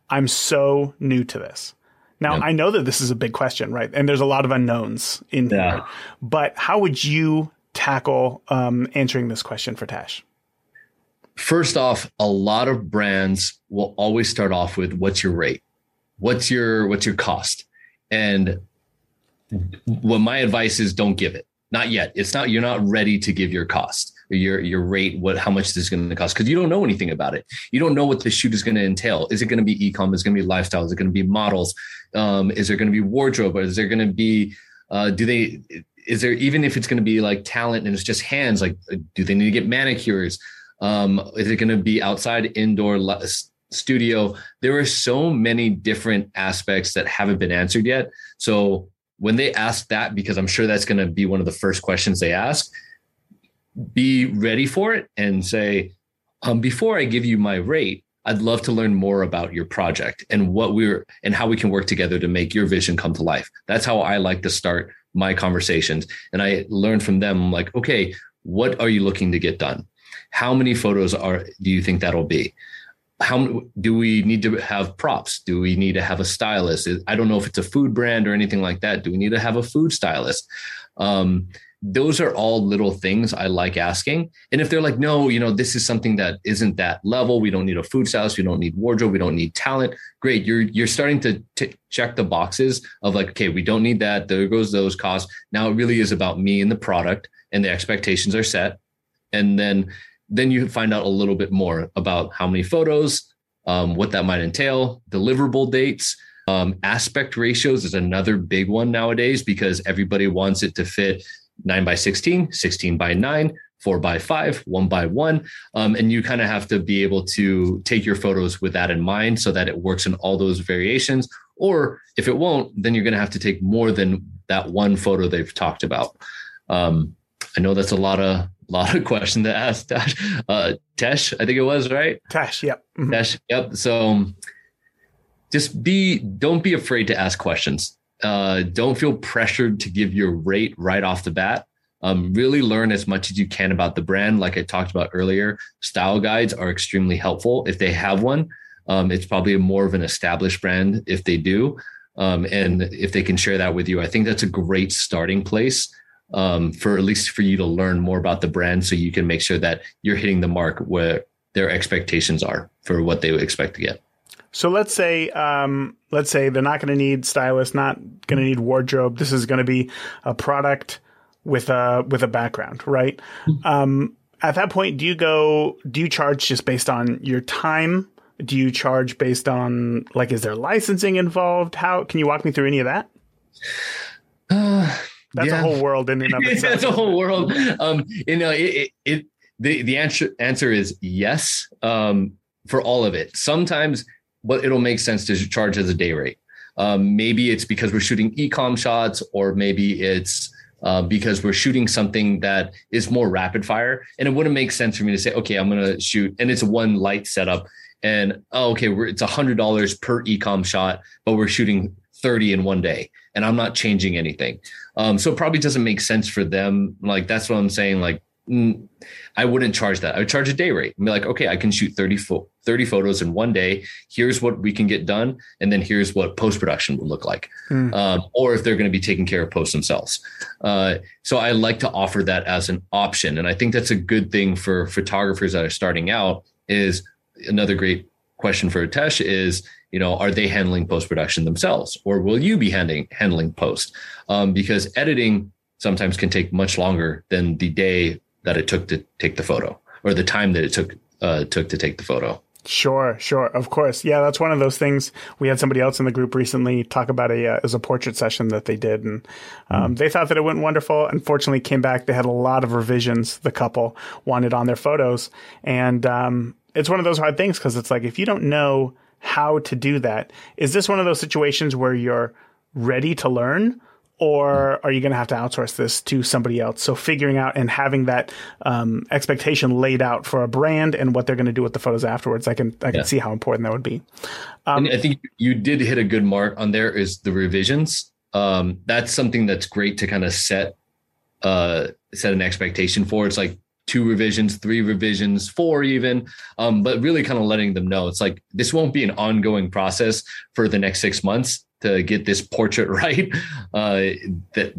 I'm so new to this. Now, I know that this is a big question, right? And there's a lot of unknowns in yeah. here. But how would you tackle um, answering this question for Tash? First off, a lot of brands will always start off with what's your rate? What's your what's your cost? And what my advice is don't give it. Not yet. It's not you're not ready to give your cost your your rate, what how much this is going to cost because you don't know anything about it. You don't know what the shoot is going to entail. Is it going to be e-com? Is it going to be lifestyle? Is it going to be models? Um, is there going to be wardrobe? Or is there going to be uh, do they is there even if it's going to be like talent and it's just hands like do they need to get manicures? Um is it going to be outside indoor studio? There are so many different aspects that haven't been answered yet. So when they ask that because i'm sure that's going to be one of the first questions they ask be ready for it and say um, before i give you my rate I'd love to learn more about your project and what we're and how we can work together to make your vision come to life. That's how I like to start my conversations. And I learned from them like, okay, what are you looking to get done? How many photos are do you think that'll be? how do we need to have props? Do we need to have a stylist? I don't know if it's a food brand or anything like that. Do we need to have a food stylist? Um, those are all little things I like asking. And if they're like, no, you know, this is something that isn't that level. We don't need a food stylist. We don't need wardrobe. We don't need talent. Great. You're you're starting to t- check the boxes of like, okay, we don't need that. There goes those costs. Now it really is about me and the product, and the expectations are set. And then then you find out a little bit more about how many photos, um, what that might entail, deliverable dates. Um, aspect ratios is another big one nowadays because everybody wants it to fit 9 by 16, 16 by 9, 4 by 5, 1 by 1. Um, and you kind of have to be able to take your photos with that in mind so that it works in all those variations. Or if it won't, then you're going to have to take more than that one photo they've talked about. Um, I know that's a lot of lot of questions to ask. Tash, uh, Tesh, I think it was right. Tash, yep. Mm-hmm. Tesh, yep. So um, just be, don't be afraid to ask questions. Uh, don't feel pressured to give your rate right off the bat. Um, really learn as much as you can about the brand. Like I talked about earlier, style guides are extremely helpful if they have one. Um, it's probably more of an established brand if they do. Um, and if they can share that with you, I think that's a great starting place um, for at least for you to learn more about the brand so you can make sure that you're hitting the mark where their expectations are for what they would expect to get. So let's say, um, let's say they're not going to need stylist, not going to need wardrobe. This is going to be a product with a with a background, right? Mm-hmm. Um, at that point, do you go? Do you charge just based on your time? Do you charge based on like is there licensing involved? How can you walk me through any of that? Uh, that's yeah. a whole world in and of itself. That's a whole world. Um, you know, it, it, it the the answer answer is yes um, for all of it. Sometimes but it'll make sense to charge as a day rate. Um, maybe it's because we're shooting ecom shots, or maybe it's uh, because we're shooting something that is more rapid fire. And it wouldn't make sense for me to say, okay, I'm going to shoot, and it's one light setup, and oh, okay, it's a hundred dollars per ecom shot, but we're shooting 30 in one day, and I'm not changing anything. Um, so it probably doesn't make sense for them. Like that's what I'm saying. Like I wouldn't charge that. I would charge a day rate. I'd be like, okay, I can shoot 30, fo- 30 photos in one day. Here's what we can get done. And then here's what post production would look like. Mm. Um, or if they're going to be taking care of posts themselves. Uh, so I like to offer that as an option. And I think that's a good thing for photographers that are starting out is another great question for Tesh is, you know, are they handling post production themselves or will you be handling, handling post? Um, because editing sometimes can take much longer than the day that it took to take the photo or the time that it took uh, took to take the photo. Sure, sure, of course. Yeah, that's one of those things. We had somebody else in the group recently talk about a uh, as a portrait session that they did, and um, mm. they thought that it went wonderful. Unfortunately, came back. They had a lot of revisions. The couple wanted on their photos, and um, it's one of those hard things because it's like if you don't know how to do that, is this one of those situations where you're ready to learn, or are you going to have to outsource this to somebody else? So figuring out and having that um, expectation laid out for a brand and what they're going to do with the photos afterwards, I can I can yeah. see how important that would be. Um, I think you did hit a good mark on there. Is the revisions? Um, that's something that's great to kind of set uh, set an expectation for. It's like two revisions, three revisions, four even, um, but really kind of letting them know it's like this won't be an ongoing process for the next six months to get this portrait right, uh, that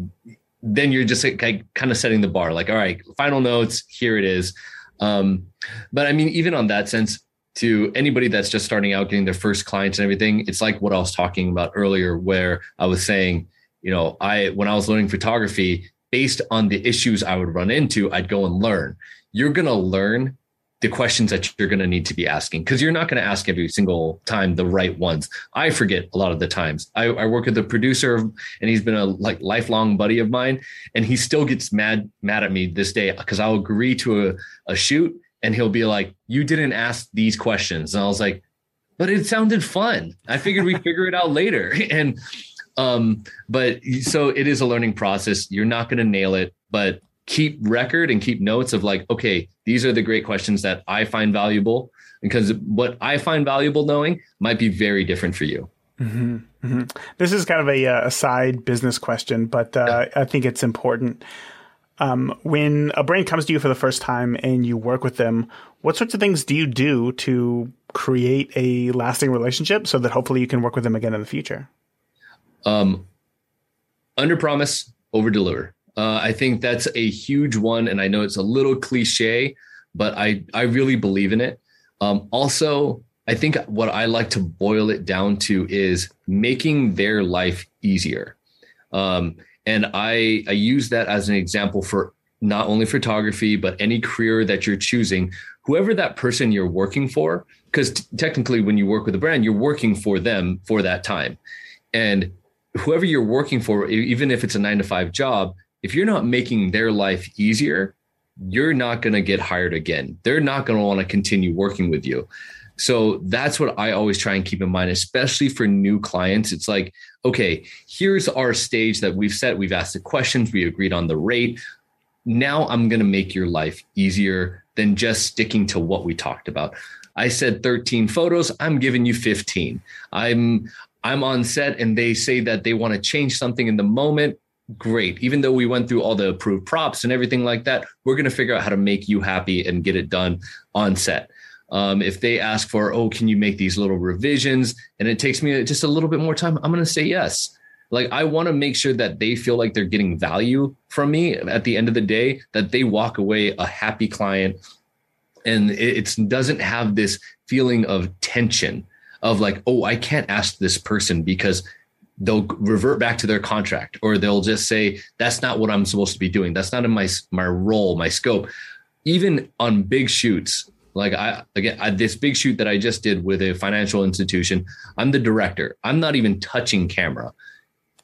then you're just like, kind of setting the bar. Like, all right, final notes, here it is. Um, but I mean, even on that sense, to anybody that's just starting out, getting their first clients and everything, it's like what I was talking about earlier, where I was saying, you know, I when I was learning photography, based on the issues I would run into, I'd go and learn. You're gonna learn the questions that you're going to need to be asking because you're not going to ask every single time the right ones. I forget a lot of the times. I, I, work with the producer and he's been a like lifelong buddy of mine, and he still gets mad mad at me this day because I'll agree to a, a shoot and he'll be like, "You didn't ask these questions," and I was like, "But it sounded fun. I figured we figure it out later." And um, but so it is a learning process. You're not going to nail it, but keep record and keep notes of like, okay, these are the great questions that I find valuable because what I find valuable knowing might be very different for you. Mm-hmm, mm-hmm. This is kind of a, uh, a side business question, but uh, yeah. I think it's important. Um, when a brand comes to you for the first time and you work with them, what sorts of things do you do to create a lasting relationship so that hopefully you can work with them again in the future? Um, under promise, over deliver. Uh, I think that's a huge one, and I know it's a little cliche, but I I really believe in it. Um, also, I think what I like to boil it down to is making their life easier. Um, and I I use that as an example for not only photography but any career that you're choosing. Whoever that person you're working for, because t- technically when you work with a brand, you're working for them for that time, and whoever you're working for, even if it's a nine to five job, if you're not making their life easier, you're not going to get hired again. They're not going to want to continue working with you. So that's what I always try and keep in mind, especially for new clients. It's like, okay, here's our stage that we've set. We've asked the questions, we agreed on the rate. Now I'm going to make your life easier than just sticking to what we talked about. I said 13 photos, I'm giving you 15. I'm I'm on set and they say that they want to change something in the moment great. Even though we went through all the approved props and everything like that, we're going to figure out how to make you happy and get it done on set. Um, if they ask for, oh, can you make these little revisions? And it takes me just a little bit more time, I'm going to say yes. Like, I want to make sure that they feel like they're getting value from me at the end of the day, that they walk away a happy client. And it doesn't have this feeling of tension of like, oh, I can't ask this person because they'll revert back to their contract or they'll just say that's not what i'm supposed to be doing. That's not in my my role my scope. Even on big shoots like i again I, this big shoot that i just did with a financial institution i'm the director. I'm not even touching camera.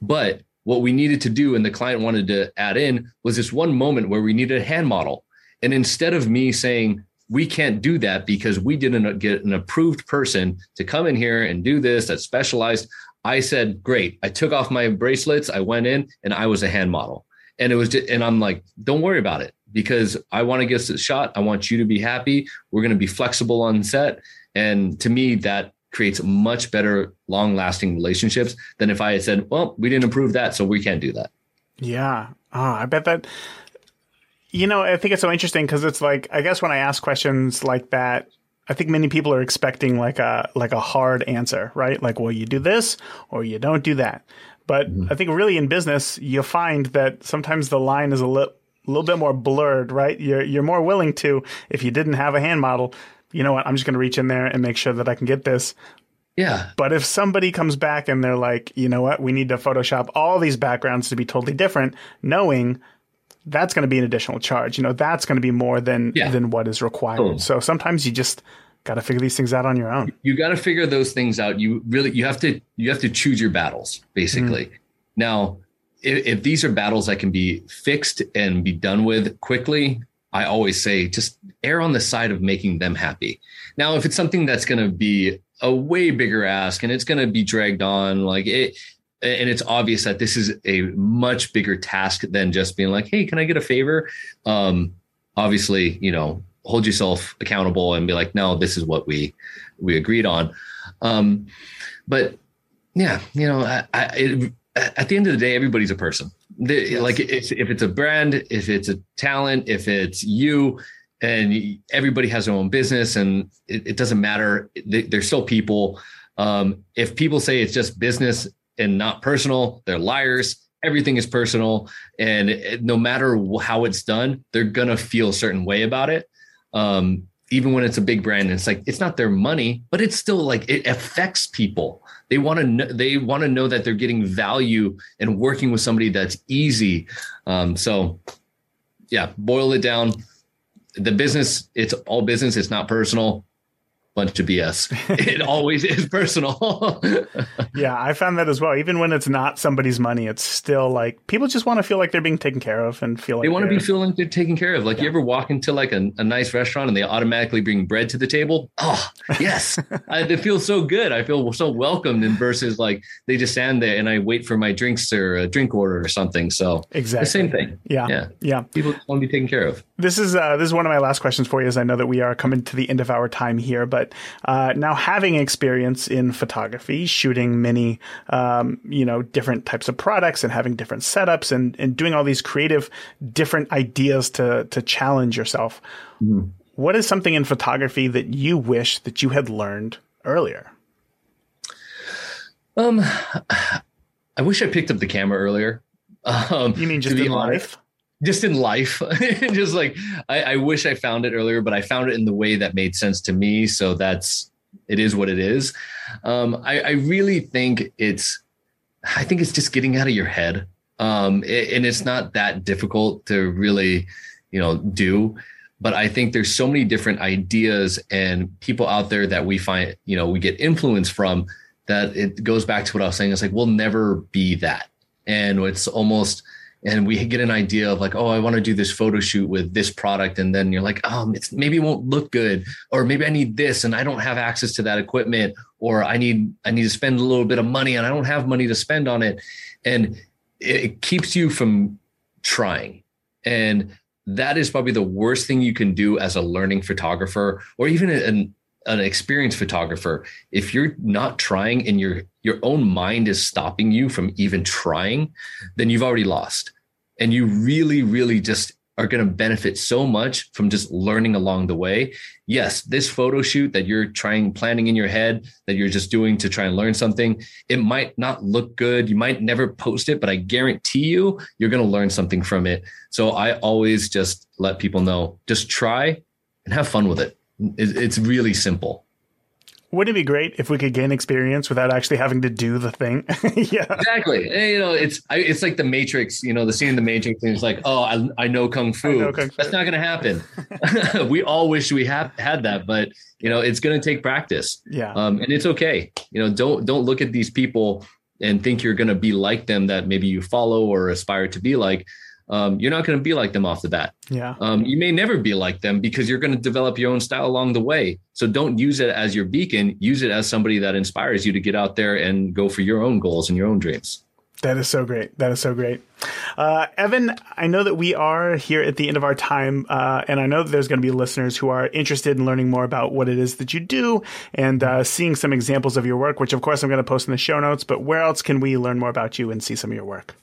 But what we needed to do and the client wanted to add in was this one moment where we needed a hand model. And instead of me saying we can't do that because we didn't get an approved person to come in here and do this that's specialized I said, great. I took off my bracelets. I went in and I was a hand model. And it was just, and I'm like, don't worry about it because I want to get a shot. I want you to be happy. We're going to be flexible on set. And to me, that creates much better, long lasting relationships than if I had said, well, we didn't approve that. So we can't do that. Yeah. Ah, I bet that, you know, I think it's so interesting because it's like, I guess when I ask questions like that, I think many people are expecting like a like a hard answer, right? Like, well, you do this or you don't do that. But mm-hmm. I think really in business, you find that sometimes the line is a little a little bit more blurred, right? You're you're more willing to if you didn't have a hand model, you know what? I'm just going to reach in there and make sure that I can get this. Yeah. But if somebody comes back and they're like, you know what? We need to Photoshop all these backgrounds to be totally different, knowing that's going to be an additional charge. You know, that's going to be more than yeah. than what is required. Oh. So sometimes you just got to figure these things out on your own. You got to figure those things out. You really you have to you have to choose your battles basically. Mm. Now, if, if these are battles that can be fixed and be done with quickly, I always say just err on the side of making them happy. Now, if it's something that's going to be a way bigger ask and it's going to be dragged on, like it, and it's obvious that this is a much bigger task than just being like, "Hey, can I get a favor?" Um, obviously, you know, hold yourself accountable and be like, "No, this is what we we agreed on." Um, but yeah, you know, I, I, it, at the end of the day, everybody's a person. The, yes. Like if, if it's a brand, if it's a talent, if it's you, and everybody has their own business, and it, it doesn't matter. They're still people. Um, if people say it's just business and not personal. They're liars. Everything is personal. And no matter how it's done, they're going to feel a certain way about it. Um, even when it's a big brand and it's like it's not their money but it's still like it affects people they want to know they want to know that they're getting value and working with somebody that's easy um, so yeah boil it down the business it's all business it's not personal bunch of BS. it always is personal. yeah, I found that as well. Even when it's not somebody's money, it's still like people just want to feel like they're being taken care of and feel like they want to be feeling they're taken care of. Like yeah. you ever walk into like a, a, nice restaurant and they automatically bring bread to the table? Oh, yes. I, it feels so good. I feel so welcomed and versus like they just stand there and I wait for my drinks or a drink order or something. So exactly the same thing. Yeah. Yeah. Yeah. People want to be taken care of. This is uh, this is one of my last questions for you as I know that we are coming to the end of our time here, but uh, now having experience in photography, shooting many, um, you know, different types of products and having different setups and, and doing all these creative, different ideas to to challenge yourself. Mm-hmm. what is something in photography that you wish that you had learned earlier? Um, I wish I picked up the camera earlier. Um, you mean just in life? Just in life, just like I, I wish I found it earlier, but I found it in the way that made sense to me. So that's it is what it is. Um, I, I really think it's, I think it's just getting out of your head. Um, it, and it's not that difficult to really, you know, do but I think there's so many different ideas and people out there that we find, you know, we get influence from that it goes back to what I was saying. It's like, we'll never be that. And it's almost, and we get an idea of like, oh, I want to do this photo shoot with this product. And then you're like, oh, it's maybe it won't look good. Or maybe I need this and I don't have access to that equipment. Or I need, I need to spend a little bit of money and I don't have money to spend on it. And it keeps you from trying. And that is probably the worst thing you can do as a learning photographer or even an, an experienced photographer if you're not trying and your your own mind is stopping you from even trying then you've already lost and you really really just are going to benefit so much from just learning along the way. Yes, this photo shoot that you're trying planning in your head that you're just doing to try and learn something, it might not look good. You might never post it, but I guarantee you you're going to learn something from it. So I always just let people know, just try and have fun with it. It's really simple. Wouldn't it be great if we could gain experience without actually having to do the thing? yeah, exactly. And, you know, it's I, it's like the Matrix. You know, the scene in the Matrix, and it's like, oh, I, I know kung fu. Know kung fu. That's not going to happen. we all wish we had had that, but you know, it's going to take practice. Yeah, um, and it's okay. You know, don't don't look at these people and think you're going to be like them that maybe you follow or aspire to be like um, you're not going to be like them off the bat. Yeah. Um, you may never be like them because you're going to develop your own style along the way. So don't use it as your beacon. Use it as somebody that inspires you to get out there and go for your own goals and your own dreams. That is so great. That is so great. Uh, Evan, I know that we are here at the end of our time, uh, and I know that there's going to be listeners who are interested in learning more about what it is that you do and uh, seeing some examples of your work, which of course I'm going to post in the show notes. But where else can we learn more about you and see some of your work?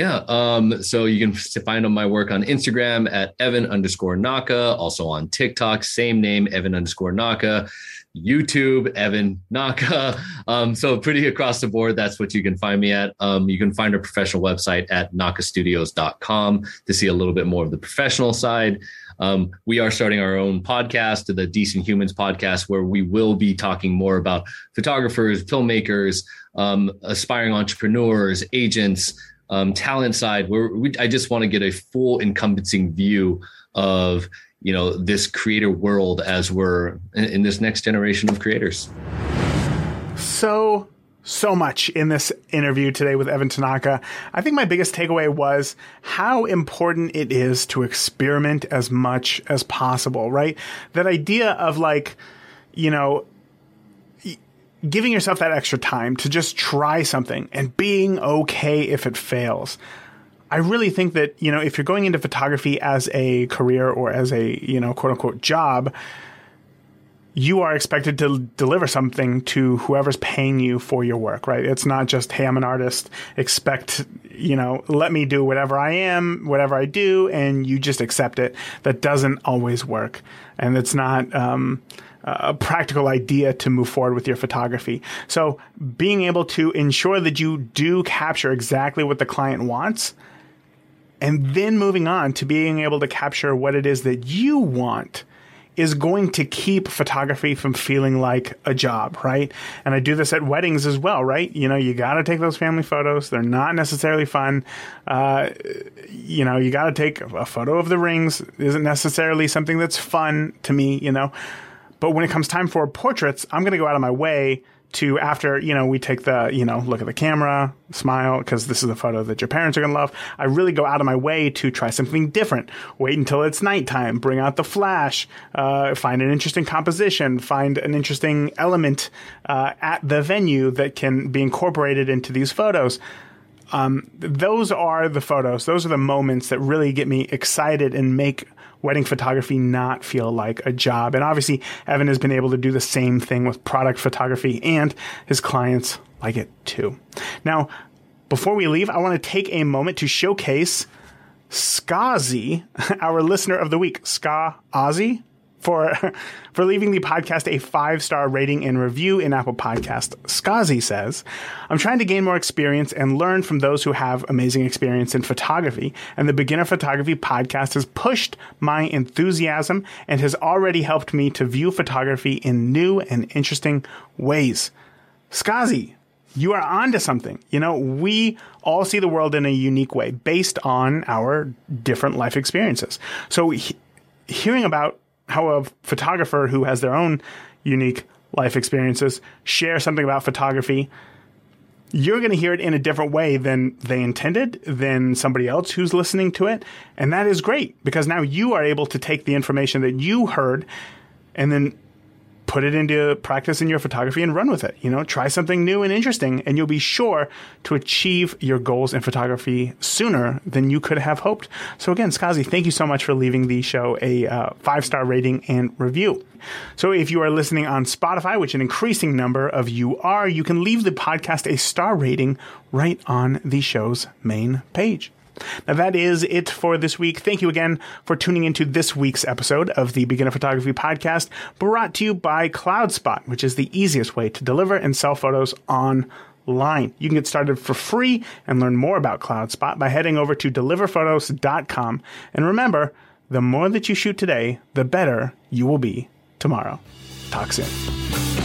Yeah. Um, so you can find my work on Instagram at Evan underscore Naka, also on TikTok, same name, Evan underscore Naka, YouTube, Evan Naka. Um, so pretty across the board, that's what you can find me at. Um, you can find our professional website at nakastudios.com to see a little bit more of the professional side. Um, we are starting our own podcast, the Decent Humans podcast, where we will be talking more about photographers, filmmakers, um, aspiring entrepreneurs, agents, um, talent side, where we, I just want to get a full encompassing view of you know this creator world as we're in, in this next generation of creators. So so much in this interview today with Evan Tanaka. I think my biggest takeaway was how important it is to experiment as much as possible, right? That idea of like, you know, giving yourself that extra time to just try something and being okay if it fails. I really think that, you know, if you're going into photography as a career or as a, you know, quote unquote job, you are expected to deliver something to whoever's paying you for your work, right? It's not just, hey, I'm an artist, expect, you know, let me do whatever I am, whatever I do, and you just accept it. That doesn't always work. And it's not, um, a practical idea to move forward with your photography. So being able to ensure that you do capture exactly what the client wants and then moving on to being able to capture what it is that you want is going to keep photography from feeling like a job, right? And I do this at weddings as well, right? You know, you got to take those family photos. They're not necessarily fun. Uh, you know, you got to take a photo of the rings. Isn't necessarily something that's fun to me, you know. But when it comes time for portraits, I'm going to go out of my way to after, you know, we take the, you know, look at the camera, smile, because this is a photo that your parents are going to love. I really go out of my way to try something different. Wait until it's nighttime, bring out the flash, uh, find an interesting composition, find an interesting element uh, at the venue that can be incorporated into these photos. Um, those are the photos. Those are the moments that really get me excited and make wedding photography not feel like a job. And obviously, Evan has been able to do the same thing with product photography, and his clients like it too. Now, before we leave, I want to take a moment to showcase Skazi, our listener of the week. Ska Ozzy? For for leaving the podcast a five star rating and review in Apple Podcast. Skazi says, "I'm trying to gain more experience and learn from those who have amazing experience in photography, and the Beginner Photography podcast has pushed my enthusiasm and has already helped me to view photography in new and interesting ways." Skazi, you are onto something. You know, we all see the world in a unique way based on our different life experiences. So, he- hearing about how a photographer who has their own unique life experiences share something about photography, you're going to hear it in a different way than they intended, than somebody else who's listening to it. And that is great because now you are able to take the information that you heard and then put it into practice in your photography and run with it. You know, try something new and interesting, and you'll be sure to achieve your goals in photography sooner than you could have hoped. So, again, Skazi, thank you so much for leaving the show a uh, five star rating and review. So, if you are listening on Spotify, which an increasing number of you are, you can leave the podcast a star rating right on the show's main page. Now, that is it for this week. Thank you again for tuning into this week's episode of the Beginner Photography Podcast, brought to you by CloudSpot, which is the easiest way to deliver and sell photos online. You can get started for free and learn more about CloudSpot by heading over to deliverphotos.com. And remember, the more that you shoot today, the better you will be tomorrow. Talk soon.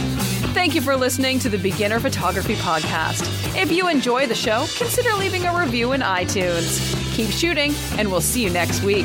Thank you for listening to the Beginner Photography Podcast. If you enjoy the show, consider leaving a review in iTunes. Keep shooting, and we'll see you next week.